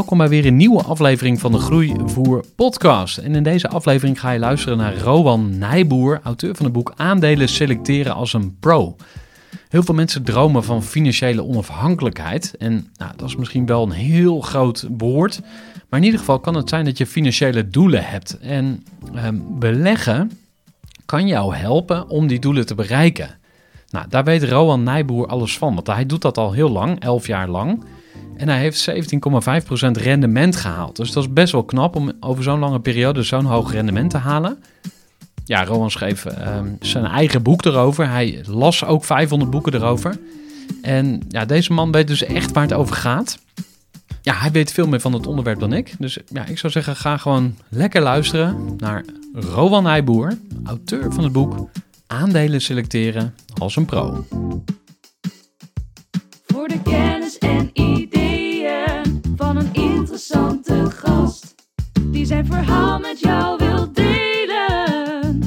Welkom bij weer een nieuwe aflevering van de Groeivoer podcast. En in deze aflevering ga je luisteren naar Rowan Nijboer, auteur van het boek Aandelen selecteren als een pro. Heel veel mensen dromen van financiële onafhankelijkheid. En nou, dat is misschien wel een heel groot woord. Maar in ieder geval kan het zijn dat je financiële doelen hebt. En ehm, beleggen kan jou helpen om die doelen te bereiken. Nou, daar weet Rowan Nijboer alles van, want hij doet dat al heel lang, 11 jaar lang. En hij heeft 17,5% rendement gehaald. Dus dat is best wel knap om over zo'n lange periode zo'n hoog rendement te halen. Ja, Rowan schreef ehm, zijn eigen boek erover. Hij las ook 500 boeken erover. En ja, deze man weet dus echt waar het over gaat. Ja, hij weet veel meer van het onderwerp dan ik. Dus ja, ik zou zeggen, ga gewoon lekker luisteren naar Rowan Nijboer, auteur van het boek Aandelen selecteren als een pro. Voor de kennis en ideeën interessante gast. Die zijn verhaal met jou wil delen.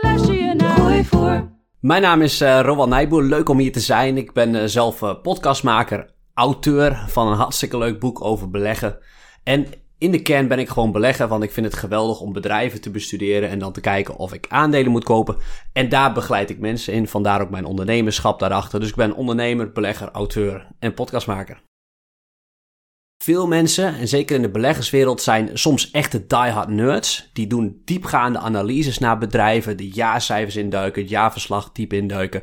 Luister je naar voor. Mijn naam is eh Rowan Nijboer. Leuk om hier te zijn. Ik ben eh, zelf eh, podcastmaker, auteur van een hartstikke leuk boek over beleggen. En in de kern ben ik gewoon belegger, want ik vind het geweldig om bedrijven te bestuderen en dan te kijken of ik aandelen moet kopen. En daar begeleid ik mensen in, vandaar ook mijn ondernemerschap daarachter. Dus ik ben ondernemer, belegger, auteur en podcastmaker. Veel mensen, en zeker in de beleggerswereld, zijn soms echte diehard nerds. Die doen diepgaande analyses naar bedrijven, de jaarcijfers induiken, het jaarverslag diep induiken.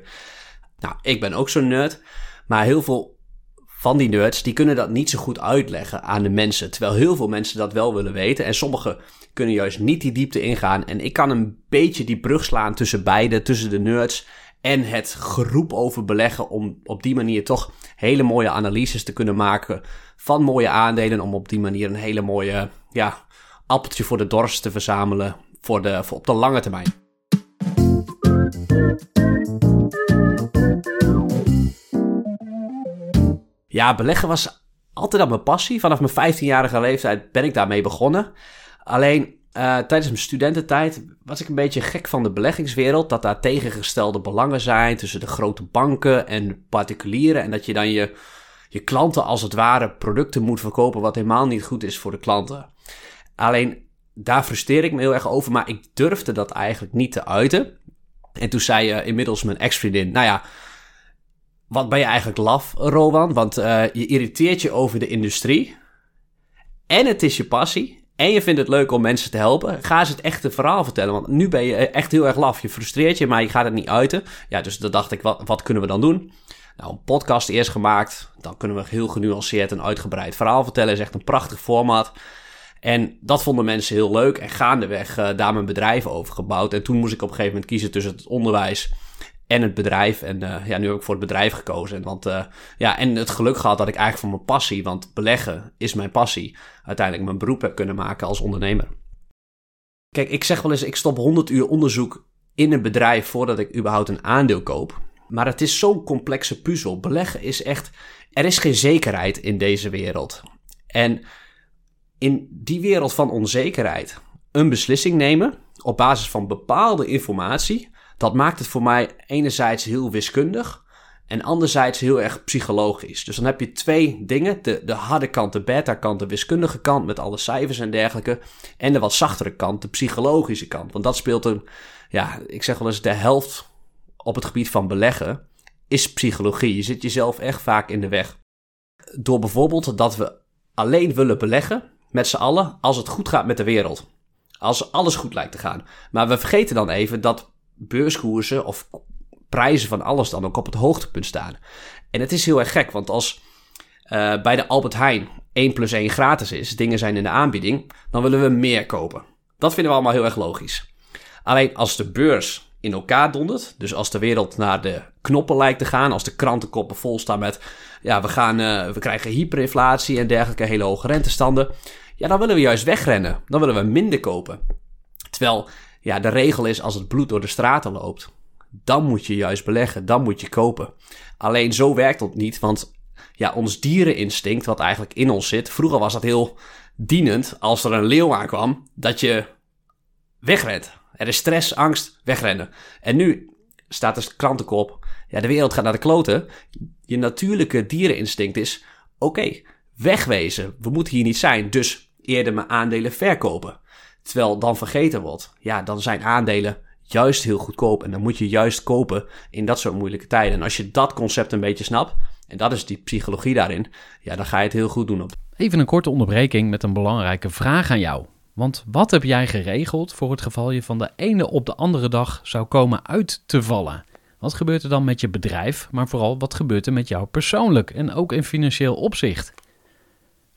Nou, ik ben ook zo'n nerd, maar heel veel van die nerds, die kunnen dat niet zo goed uitleggen aan de mensen. Terwijl heel veel mensen dat wel willen weten. En sommigen kunnen juist niet die diepte ingaan. En ik kan een beetje die brug slaan tussen beide, tussen de nerds en het geroep over beleggen. Om op die manier toch hele mooie analyses te kunnen maken van mooie aandelen. Om op die manier een hele mooie ja, appeltje voor de dorst te verzamelen voor de, voor op de lange termijn. Ja, beleggen was altijd al mijn passie. Vanaf mijn 15-jarige leeftijd ben ik daarmee begonnen. Alleen eh, tijdens mijn studententijd was ik een beetje gek van de beleggingswereld. Dat daar tegengestelde belangen zijn tussen de grote banken en particulieren. En dat je dan je, je klanten als het ware producten moet verkopen wat helemaal niet goed is voor de klanten. Alleen daar frustreer ik me heel erg over, maar ik durfde dat eigenlijk niet te uiten. En toen zei uh, inmiddels mijn ex-vriendin, nou ja, wat ben je eigenlijk laf, Rowan? Want uh, je irriteert je over de industrie. En het is je passie. En je vindt het leuk om mensen te helpen. Ga eens het echte verhaal vertellen. Want nu ben je echt heel erg laf. Je frustreert je, maar je gaat het niet uiten. Ja, dus dan dacht ik, wat, wat kunnen we dan doen? Nou, een podcast eerst gemaakt. Dan kunnen we heel genuanceerd en uitgebreid verhaal vertellen. Is echt een prachtig format. En dat vonden mensen heel leuk. En gaandeweg uh, daar mijn bedrijf over gebouwd. En toen moest ik op een gegeven moment kiezen tussen het onderwijs en het bedrijf. En uh, ja, nu heb ik voor het bedrijf gekozen. Want uh, ja, en het geluk gehad dat ik eigenlijk van mijn passie, want beleggen is mijn passie, uiteindelijk mijn beroep heb kunnen maken als ondernemer. Kijk, ik zeg wel eens, ik stop 100 uur onderzoek in een bedrijf voordat ik überhaupt een aandeel koop. Maar het is zo'n complexe puzzel. Beleggen is echt, er is geen zekerheid in deze wereld. En in die wereld van onzekerheid een beslissing nemen op basis van bepaalde informatie Dat maakt het voor mij enerzijds heel wiskundig en anderzijds heel erg psychologisch. Dus dan heb je twee dingen, de, de harde kant, de beta kant, de wiskundige kant met alle cijfers en dergelijke. En de wat zachtere kant, de psychologische kant. Want dat speelt een, ja, ik zeg wel eens de helft op het gebied van beleggen is psychologie. Je zit jezelf echt vaak in de weg. Door bijvoorbeeld dat we alleen willen beleggen met z'n allen als het goed gaat met de wereld. Als alles goed lijkt te gaan. Maar we vergeten dan even dat beurskoersen of prijzen van alles dan ook op het hoogtepunt staan. En het is heel erg gek, want als uh, bij de Albert Heijn 1 plus 1 gratis is, dingen zijn in de aanbieding, dan willen we meer kopen. Dat vinden we allemaal heel erg logisch. Alleen als de beurs in elkaar dondert. Dus als de wereld naar de knoppen lijkt te gaan, als de krantenkoppen vol staan met, ja, we, gaan, uh, we krijgen hyperinflatie en dergelijke hele hoge rentestanden. Ja, dan willen we juist wegrennen. Dan willen we minder kopen. Terwijl, ja, de regel is als het bloed door de straten loopt, dan moet je juist beleggen, dan moet je kopen. Alleen zo werkt het niet, want ja, ons diereninstinct, wat eigenlijk in ons zit, vroeger was dat heel dienend als er een leeuw aankwam, dat je wegrent. Er is stress, angst, wegrennen. En nu staat de krantenkop. Ja, de wereld gaat naar de kloten. Je natuurlijke diereninstinct is: oké, wegwezen. We moeten hier niet zijn. Dus eerder mijn aandelen verkopen. Terwijl dan vergeten wordt. Ja, dan zijn aandelen juist heel goedkoop. En dan moet je juist kopen in dat soort moeilijke tijden. En als je dat concept een beetje snapt. En dat is die psychologie daarin. Ja, dan ga je het heel goed doen op. Even een korte onderbreking met een belangrijke vraag aan jou. Want wat heb jij geregeld voor het geval je van de ene op de andere dag zou komen uit te vallen? Wat gebeurt er dan met je bedrijf, maar vooral wat gebeurt er met jou persoonlijk en ook in financieel opzicht?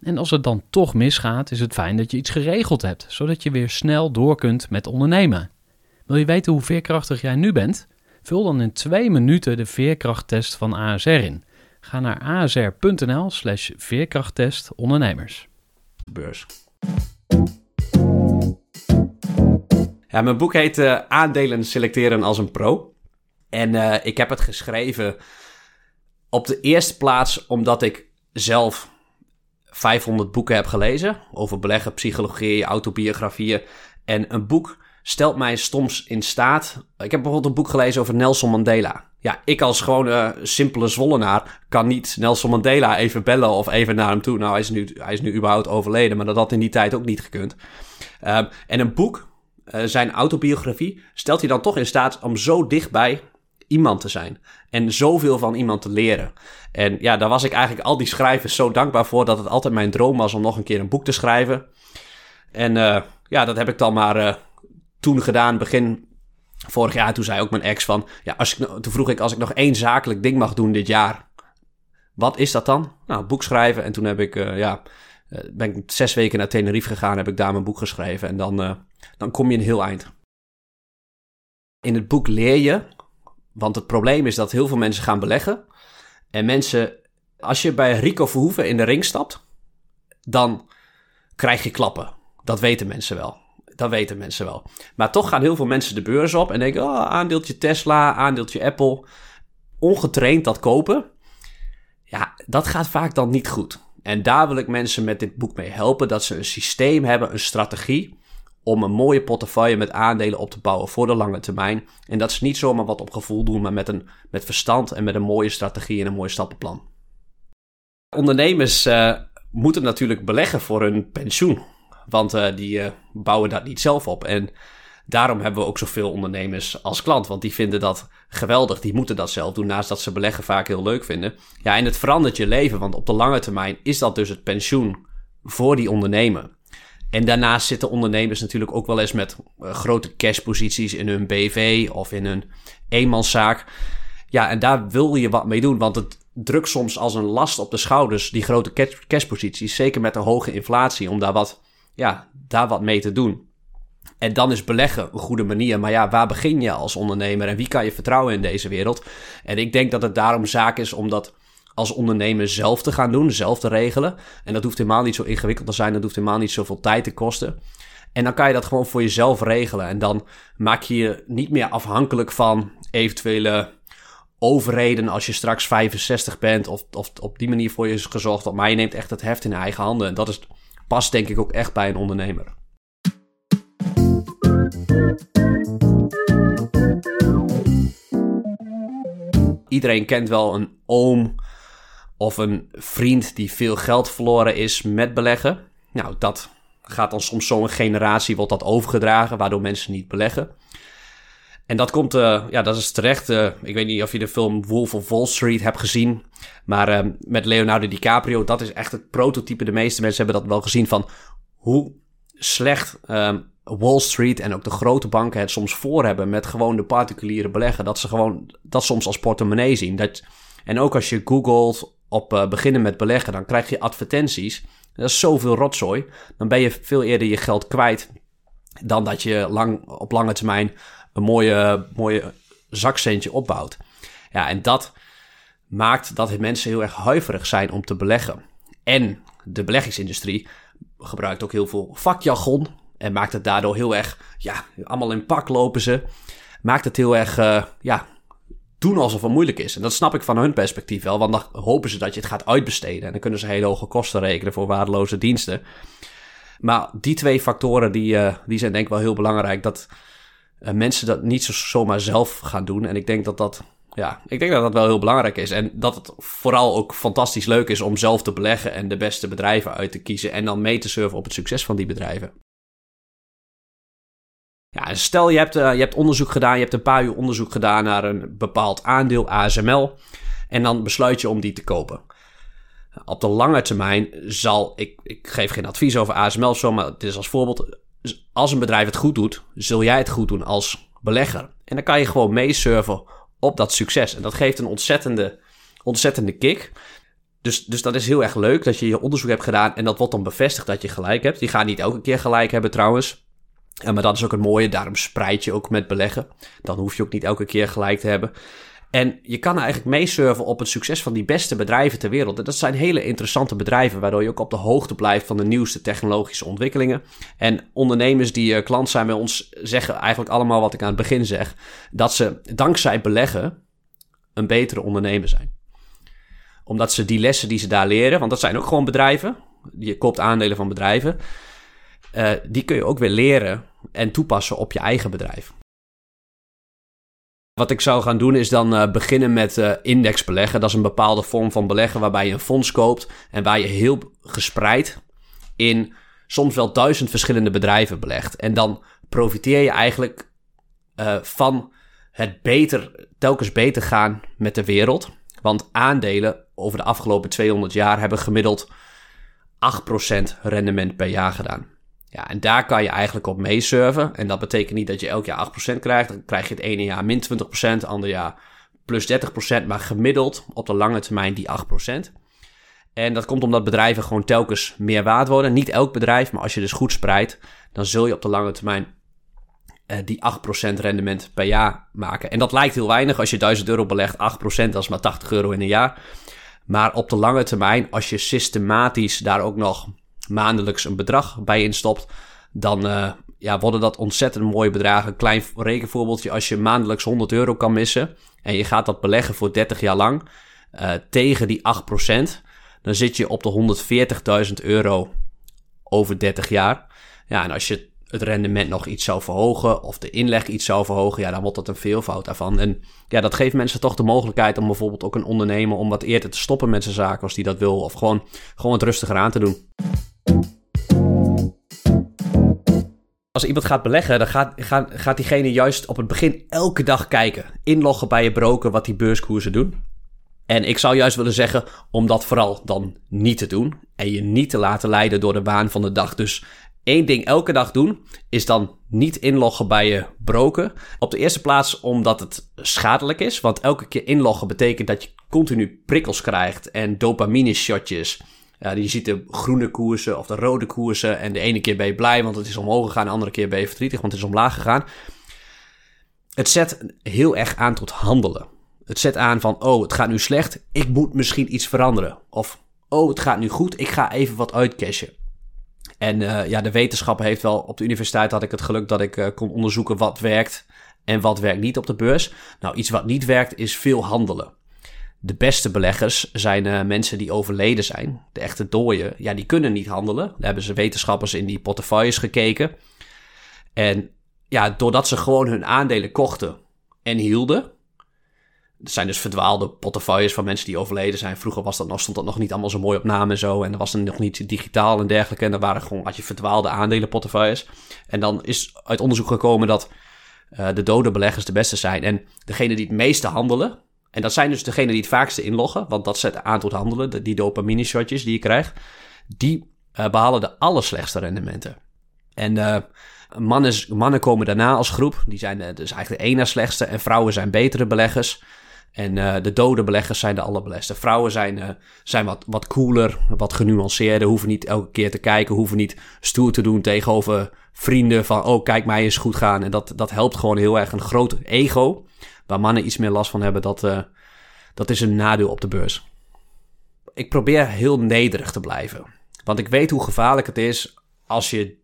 En als het dan toch misgaat, is het fijn dat je iets geregeld hebt, zodat je weer snel door kunt met ondernemen. Wil je weten hoe veerkrachtig jij nu bent? Vul dan in twee minuten de veerkrachttest van ASR in. Ga naar asr.nl/slash veerkrachttest ondernemers beurs. Ja, mijn boek heet uh, Aandelen selecteren als een pro. En uh, ik heb het geschreven op de eerste plaats omdat ik zelf 500 boeken heb gelezen over beleggen, psychologie, autobiografieën. En een boek stelt mij soms in staat. Ik heb bijvoorbeeld een boek gelezen over Nelson Mandela. Ja, ik als gewone simpele Zwollenaar kan niet Nelson Mandela even bellen of even naar hem toe. Nou, hij is nu, hij is nu überhaupt overleden, maar dat had in die tijd ook niet gekund. Um, en een boek, uh, zijn autobiografie, stelt hij dan toch in staat om zo dichtbij iemand te zijn. En zoveel van iemand te leren. En ja, daar was ik eigenlijk al die schrijvers zo dankbaar voor dat het altijd mijn droom was om nog een keer een boek te schrijven. En uh, ja, dat heb ik dan maar uh, toen gedaan, begin vorig jaar. Toen zei ook mijn ex van, ja, als ik, toen vroeg ik als ik nog één zakelijk ding mag doen dit jaar. Wat is dat dan? Nou, boek schrijven. En toen heb ik, uh, ja, ben ik zes weken naar Tenerife gegaan, heb ik daar mijn boek geschreven. En dan, dan kom je een heel eind. In het boek leer je, want het probleem is dat heel veel mensen gaan beleggen. En mensen, als je bij Rico Verhoeven in de ring stapt, dan krijg je klappen. Dat weten mensen wel dat weten mensen wel. Maar toch gaan heel veel mensen de beurs op en denken: oh, aandeeltje Tesla, aandeeltje Apple. Ongetraind dat kopen. Ja, dat gaat vaak dan niet goed. En daar wil ik mensen met dit boek mee helpen: dat ze een systeem hebben, een strategie. Om een mooie portefeuille met aandelen op te bouwen voor de lange termijn. En dat ze niet zomaar wat op gevoel doen, maar met, een, met verstand en met een mooie strategie en een mooi stappenplan. Ondernemers uh, moeten natuurlijk beleggen voor hun pensioen. Want uh, die uh, bouwen dat niet zelf op. En daarom hebben we ook zoveel ondernemers als klant. Want die vinden dat geweldig. Die moeten dat zelf doen. Naast dat ze beleggen vaak heel leuk vinden. Ja, en het verandert je leven. Want op de lange termijn is dat dus het pensioen voor die ondernemer. En daarnaast zitten ondernemers natuurlijk ook wel eens met uh, grote cashposities in hun BV of in hun eenmanszaak. Ja, en daar wil je wat mee doen, want het drukt soms als een last op de schouders, die grote cashposities. Zeker met de hoge inflatie, om daar wat ja, daar wat mee te doen. En dan is beleggen een goede manier. Maar ja, waar begin je als ondernemer en wie kan je vertrouwen in deze wereld? En ik denk dat het daarom zaak is om dat als ondernemer zelf te gaan doen, zelf te regelen. En dat hoeft helemaal niet zo ingewikkeld te zijn, dat hoeft helemaal niet zoveel tijd te kosten. En dan kan je dat gewoon voor jezelf regelen. En dan maak je je niet meer afhankelijk van eventuele overheden als je straks 65 bent. Of, of op die manier voor je is gezorgd. Maar je neemt echt het heft in eigen handen. En dat is, past denk ik ook echt bij een ondernemer. Iedereen kent wel een oom of een vriend die veel geld verloren is met beleggen. Nou, dat gaat dan soms zo'n generatie, wordt dat overgedragen, waardoor mensen niet beleggen. En dat komt, uh, ja, dat is terecht. Uh, ik weet niet of je de film Wolf of Wall Street hebt gezien. Maar uh, met Leonardo DiCaprio, dat is echt het prototype. De meeste mensen hebben dat wel gezien van hoe slecht Wall Street en ook de grote banken het soms voor hebben met gewoon de particuliere beleggen. Dat ze gewoon dat soms als portemonnee zien. Dat, en ook als je googelt op beginnen met beleggen, dan krijg je advertenties. Dat is zoveel rotzooi. Dan ben je veel eerder je geld kwijt dan dat je lang, op lange termijn een mooie, mooie zakcentje opbouwt. Ja, en dat maakt dat mensen heel erg huiverig zijn om te beleggen. En de beleggingsindustrie gebruikt ook heel veel vakjargon. En maakt het daardoor heel erg, ja, allemaal in pak lopen ze. Maakt het heel erg, uh, ja, doen alsof het moeilijk is. En dat snap ik van hun perspectief wel, want dan hopen ze dat je het gaat uitbesteden. En dan kunnen ze hele hoge kosten rekenen voor waardeloze diensten. Maar die twee factoren, die, uh, die zijn denk ik wel heel belangrijk. Dat uh, mensen dat niet zo, zomaar zelf gaan doen. En ik denk dat dat, ja, ik denk dat dat wel heel belangrijk is. En dat het vooral ook fantastisch leuk is om zelf te beleggen en de beste bedrijven uit te kiezen. En dan mee te surfen op het succes van die bedrijven. Ja, stel je hebt, uh, je hebt onderzoek gedaan, je hebt een paar uur onderzoek gedaan naar een bepaald aandeel ASML. En dan besluit je om die te kopen. Op de lange termijn zal, ik, ik geef geen advies over ASML zo, maar het is als voorbeeld, als een bedrijf het goed doet, zul jij het goed doen als belegger. En dan kan je gewoon meesurfen op dat succes. En dat geeft een ontzettende, ontzettende kick. Dus, dus dat is heel erg leuk dat je je onderzoek hebt gedaan en dat wordt dan bevestigd dat je gelijk hebt. Die gaan niet elke keer gelijk hebben trouwens. En maar dat is ook het mooie, daarom spreid je ook met beleggen. Dan hoef je ook niet elke keer gelijk te hebben. En je kan eigenlijk meesurfen op het succes van die beste bedrijven ter wereld. En dat zijn hele interessante bedrijven, waardoor je ook op de hoogte blijft van de nieuwste technologische ontwikkelingen. En ondernemers die uh, klant zijn bij ons zeggen eigenlijk allemaal wat ik aan het begin zeg: dat ze dankzij beleggen een betere ondernemer zijn. Omdat ze die lessen die ze daar leren, want dat zijn ook gewoon bedrijven, je koopt aandelen van bedrijven, uh, die kun je ook weer leren en toepassen op je eigen bedrijf. Wat ik zou gaan doen is dan uh, beginnen met uh, indexbeleggen. Dat is een bepaalde vorm van beleggen waarbij je een fonds koopt en waar je heel gespreid in soms wel duizend verschillende bedrijven belegt. En dan profiteer je eigenlijk uh, van het beter, telkens beter gaan met de wereld. Want aandelen over de afgelopen 200 jaar hebben gemiddeld 8% rendement per jaar gedaan. Ja, en daar kan je eigenlijk op meesurfen. En dat betekent niet dat je elk jaar 8% krijgt. Dan krijg je het ene jaar min 20%, het andere jaar plus 30%. Maar gemiddeld op de lange termijn die 8%. En dat komt omdat bedrijven gewoon telkens meer waard worden. Niet elk bedrijf, maar als je dus goed spreidt, dan zul je op de lange termijn uh, die 8% rendement per jaar maken. En dat lijkt heel weinig. Als je 1000 euro belegt, 8%, dat is maar 80 euro in een jaar. Maar op de lange termijn, als je systematisch daar ook nog maandelijks een bedrag bij instopt, dan uh, ja, worden dat ontzettend mooie bedragen. Klein rekenvoorbeeldje, als je maandelijks 100 euro kan missen en je gaat dat beleggen voor 30 jaar lang uh, tegen die 8%, dan zit je op de 140.000 euro over 30 jaar. Ja, en als je het rendement nog iets zou verhogen of de inleg iets zou verhogen, ja, dan wordt dat een veelvoud daarvan. En ja, dat geeft mensen toch de mogelijkheid om bijvoorbeeld ook een ondernemer om wat eerder te stoppen met zijn zaken als die dat wil, of gewoon, gewoon wat rustiger aan te doen. Als iemand gaat beleggen, dan gaat, gaat, diegene juist op het begin elke dag kijken. Inloggen bij je broker wat die beurskoersen doen. En ik zou juist willen zeggen om dat vooral dan niet te doen. En je niet te laten leiden door de waan van de dag. Dus één ding elke dag doen is dan niet inloggen bij je broker. Op de eerste plaats omdat het schadelijk is. Want elke keer inloggen betekent dat je continu prikkels krijgt en dopamine shotjes Ja, je ziet de groene koersen of de rode koersen. En de ene keer ben je blij, want het is omhoog gegaan. De andere keer ben je verdrietig, want het is omlaag gegaan. Het zet heel erg aan tot handelen. Het zet aan van, oh, het gaat nu slecht. Ik moet misschien iets veranderen. Of, oh, het gaat nu goed. Ik ga even wat uitcashen. En uh, ja, de wetenschap heeft wel... Op de universiteit had ik het geluk dat ik uh, kon onderzoeken wat werkt en wat werkt niet op de beurs. Nou, iets wat niet werkt is veel handelen. De beste beleggers zijn uh, mensen die overleden zijn. De echte dooien, ja, die kunnen niet handelen. Daar hebben ze wetenschappers in die portefeuilles gekeken. En ja, doordat ze gewoon hun aandelen kochten en hielden. Er zijn dus verdwaalde portefeuilles van mensen die overleden zijn. Vroeger was dat nog, stond dat nog niet allemaal zo mooi op naam en zo. En er was dan nog niet digitaal en dergelijke. En dan waren gewoon, had je verdwaalde aandelenportefeuilles. En dan is uit onderzoek gekomen dat uh, de dode beleggers de beste zijn. En degene die het meeste handelen, en dat zijn dus degenen die het vaakste inloggen, want dat zet aan tot handelen, die dopamine shotjes die je krijgt, die uh, behalen de allerslechtste rendementen. En uh, mannen, mannen komen daarna als groep, die zijn dus eigenlijk de ene slechtste, en vrouwen zijn betere beleggers. En de dode beleggers zijn de allerbeste. Vrouwen zijn, zijn wat, wat cooler, wat genuanceerder. Hoeven niet elke keer te kijken, hoeven niet stoer te doen tegenover vrienden. Van, oh, kijk mij eens goed gaan. En dat, dat helpt gewoon heel erg. Een groot ego, waar mannen iets meer last van hebben, dat, uh, dat is een nadeel op de beurs. Ik probeer heel nederig te blijven. Want ik weet hoe gevaarlijk het is als je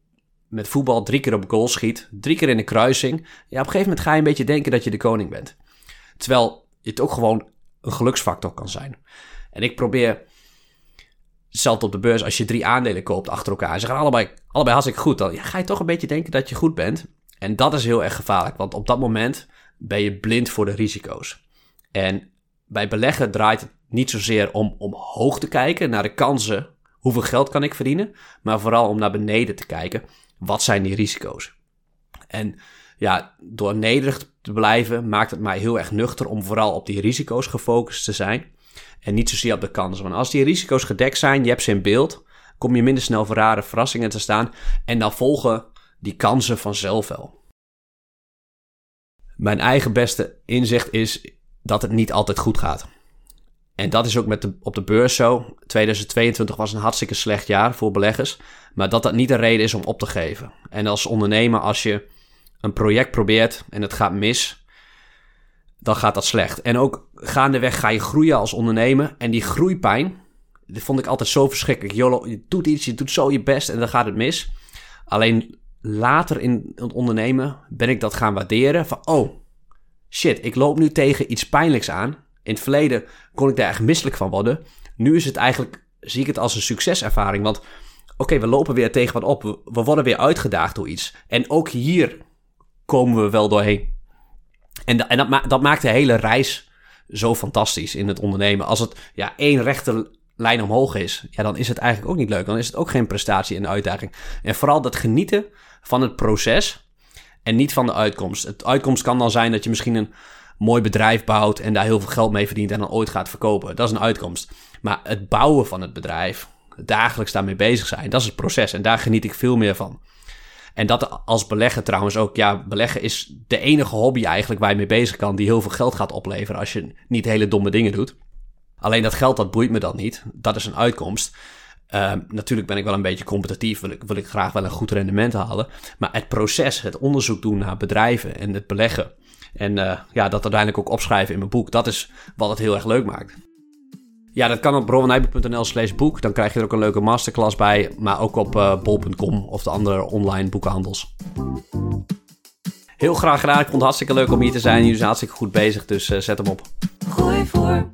met voetbal drie keer op goal schiet. Drie keer in de kruising. Ja, op een gegeven moment ga je een beetje denken dat je de koning bent. Terwijl het ook gewoon een geluksfactor kan zijn. En ik probeer, hetzelfde op de beurs, als je drie aandelen koopt achter elkaar, ze gaan allebei, allebei hartstikke goed, dan ga je toch een beetje denken dat je goed bent. En dat is heel erg gevaarlijk, want op dat moment ben je blind voor de risico's. En bij beleggen draait het niet zozeer om omhoog te kijken naar de kansen, hoeveel geld kan ik verdienen, maar vooral om naar beneden te kijken, wat zijn die risico's. En ja, door nederig te blijven maakt het mij heel erg nuchter om vooral op die risico's gefocust te zijn. En niet zozeer op de kansen. Want als die risico's gedekt zijn, je hebt ze in beeld, kom je minder snel voor rare verrassingen te staan. En dan volgen die kansen vanzelf wel. Mijn eigen beste inzicht is dat het niet altijd goed gaat. En dat is ook met de, op de beurs zo. 2022 was een hartstikke slecht jaar voor beleggers. Maar dat dat niet een reden is om op te geven. En als ondernemer, als je een project probeert en het gaat mis, dan gaat dat slecht. En ook gaandeweg ga je groeien als ondernemer. En die groeipijn, dat vond ik altijd zo verschrikkelijk. je doet iets, je doet zo je best en dan gaat het mis. Alleen later in het ondernemen ben ik dat gaan waarderen. Van, oh, shit, ik loop nu tegen iets pijnlijks aan. In het verleden kon ik daar echt misselijk van worden. Nu is het eigenlijk, zie ik het als een succeservaring. Want oké, we lopen weer tegen wat op. We worden weer uitgedaagd door iets. En ook hier komen we wel doorheen. En, en dat, dat maakt de hele reis zo fantastisch in het ondernemen. Als het ja, één rechte lijn omhoog is, ja, dan is het eigenlijk ook niet leuk. Dan is het ook geen prestatie en uitdaging. En vooral dat genieten van het proces en niet van de uitkomst. Het uitkomst kan dan zijn dat je misschien een mooi bedrijf bouwt en daar heel veel geld mee verdient en dan ooit gaat verkopen. Dat is een uitkomst. Maar het bouwen van het bedrijf, dagelijks daarmee bezig zijn, dat is het proces. En daar geniet ik veel meer van. En dat als belegger trouwens ook, ja, beleggen is de enige hobby eigenlijk waar je mee bezig kan, die heel veel geld gaat opleveren als je niet hele domme dingen doet. Alleen dat geld, dat boeit me dan niet. Dat is een uitkomst. Uh, natuurlijk ben ik wel een beetje competitief, wil ik, wil ik graag wel een goed rendement halen. Maar het proces, het onderzoek doen naar bedrijven en het beleggen. En uh, ja, dat uiteindelijk ook opschrijven in mijn boek, dat is wat het heel erg leuk maakt. Ja, dat kan op bronwennijboek.nl slash boek. Dan krijg je er ook een leuke masterclass bij. Maar ook op uh, bol.com of de andere online boekenhandels. Heel graag gedaan. Ik vond het hartstikke leuk om hier te zijn. Jullie zijn hartstikke goed bezig, dus uh, zet hem op. Gooi voor.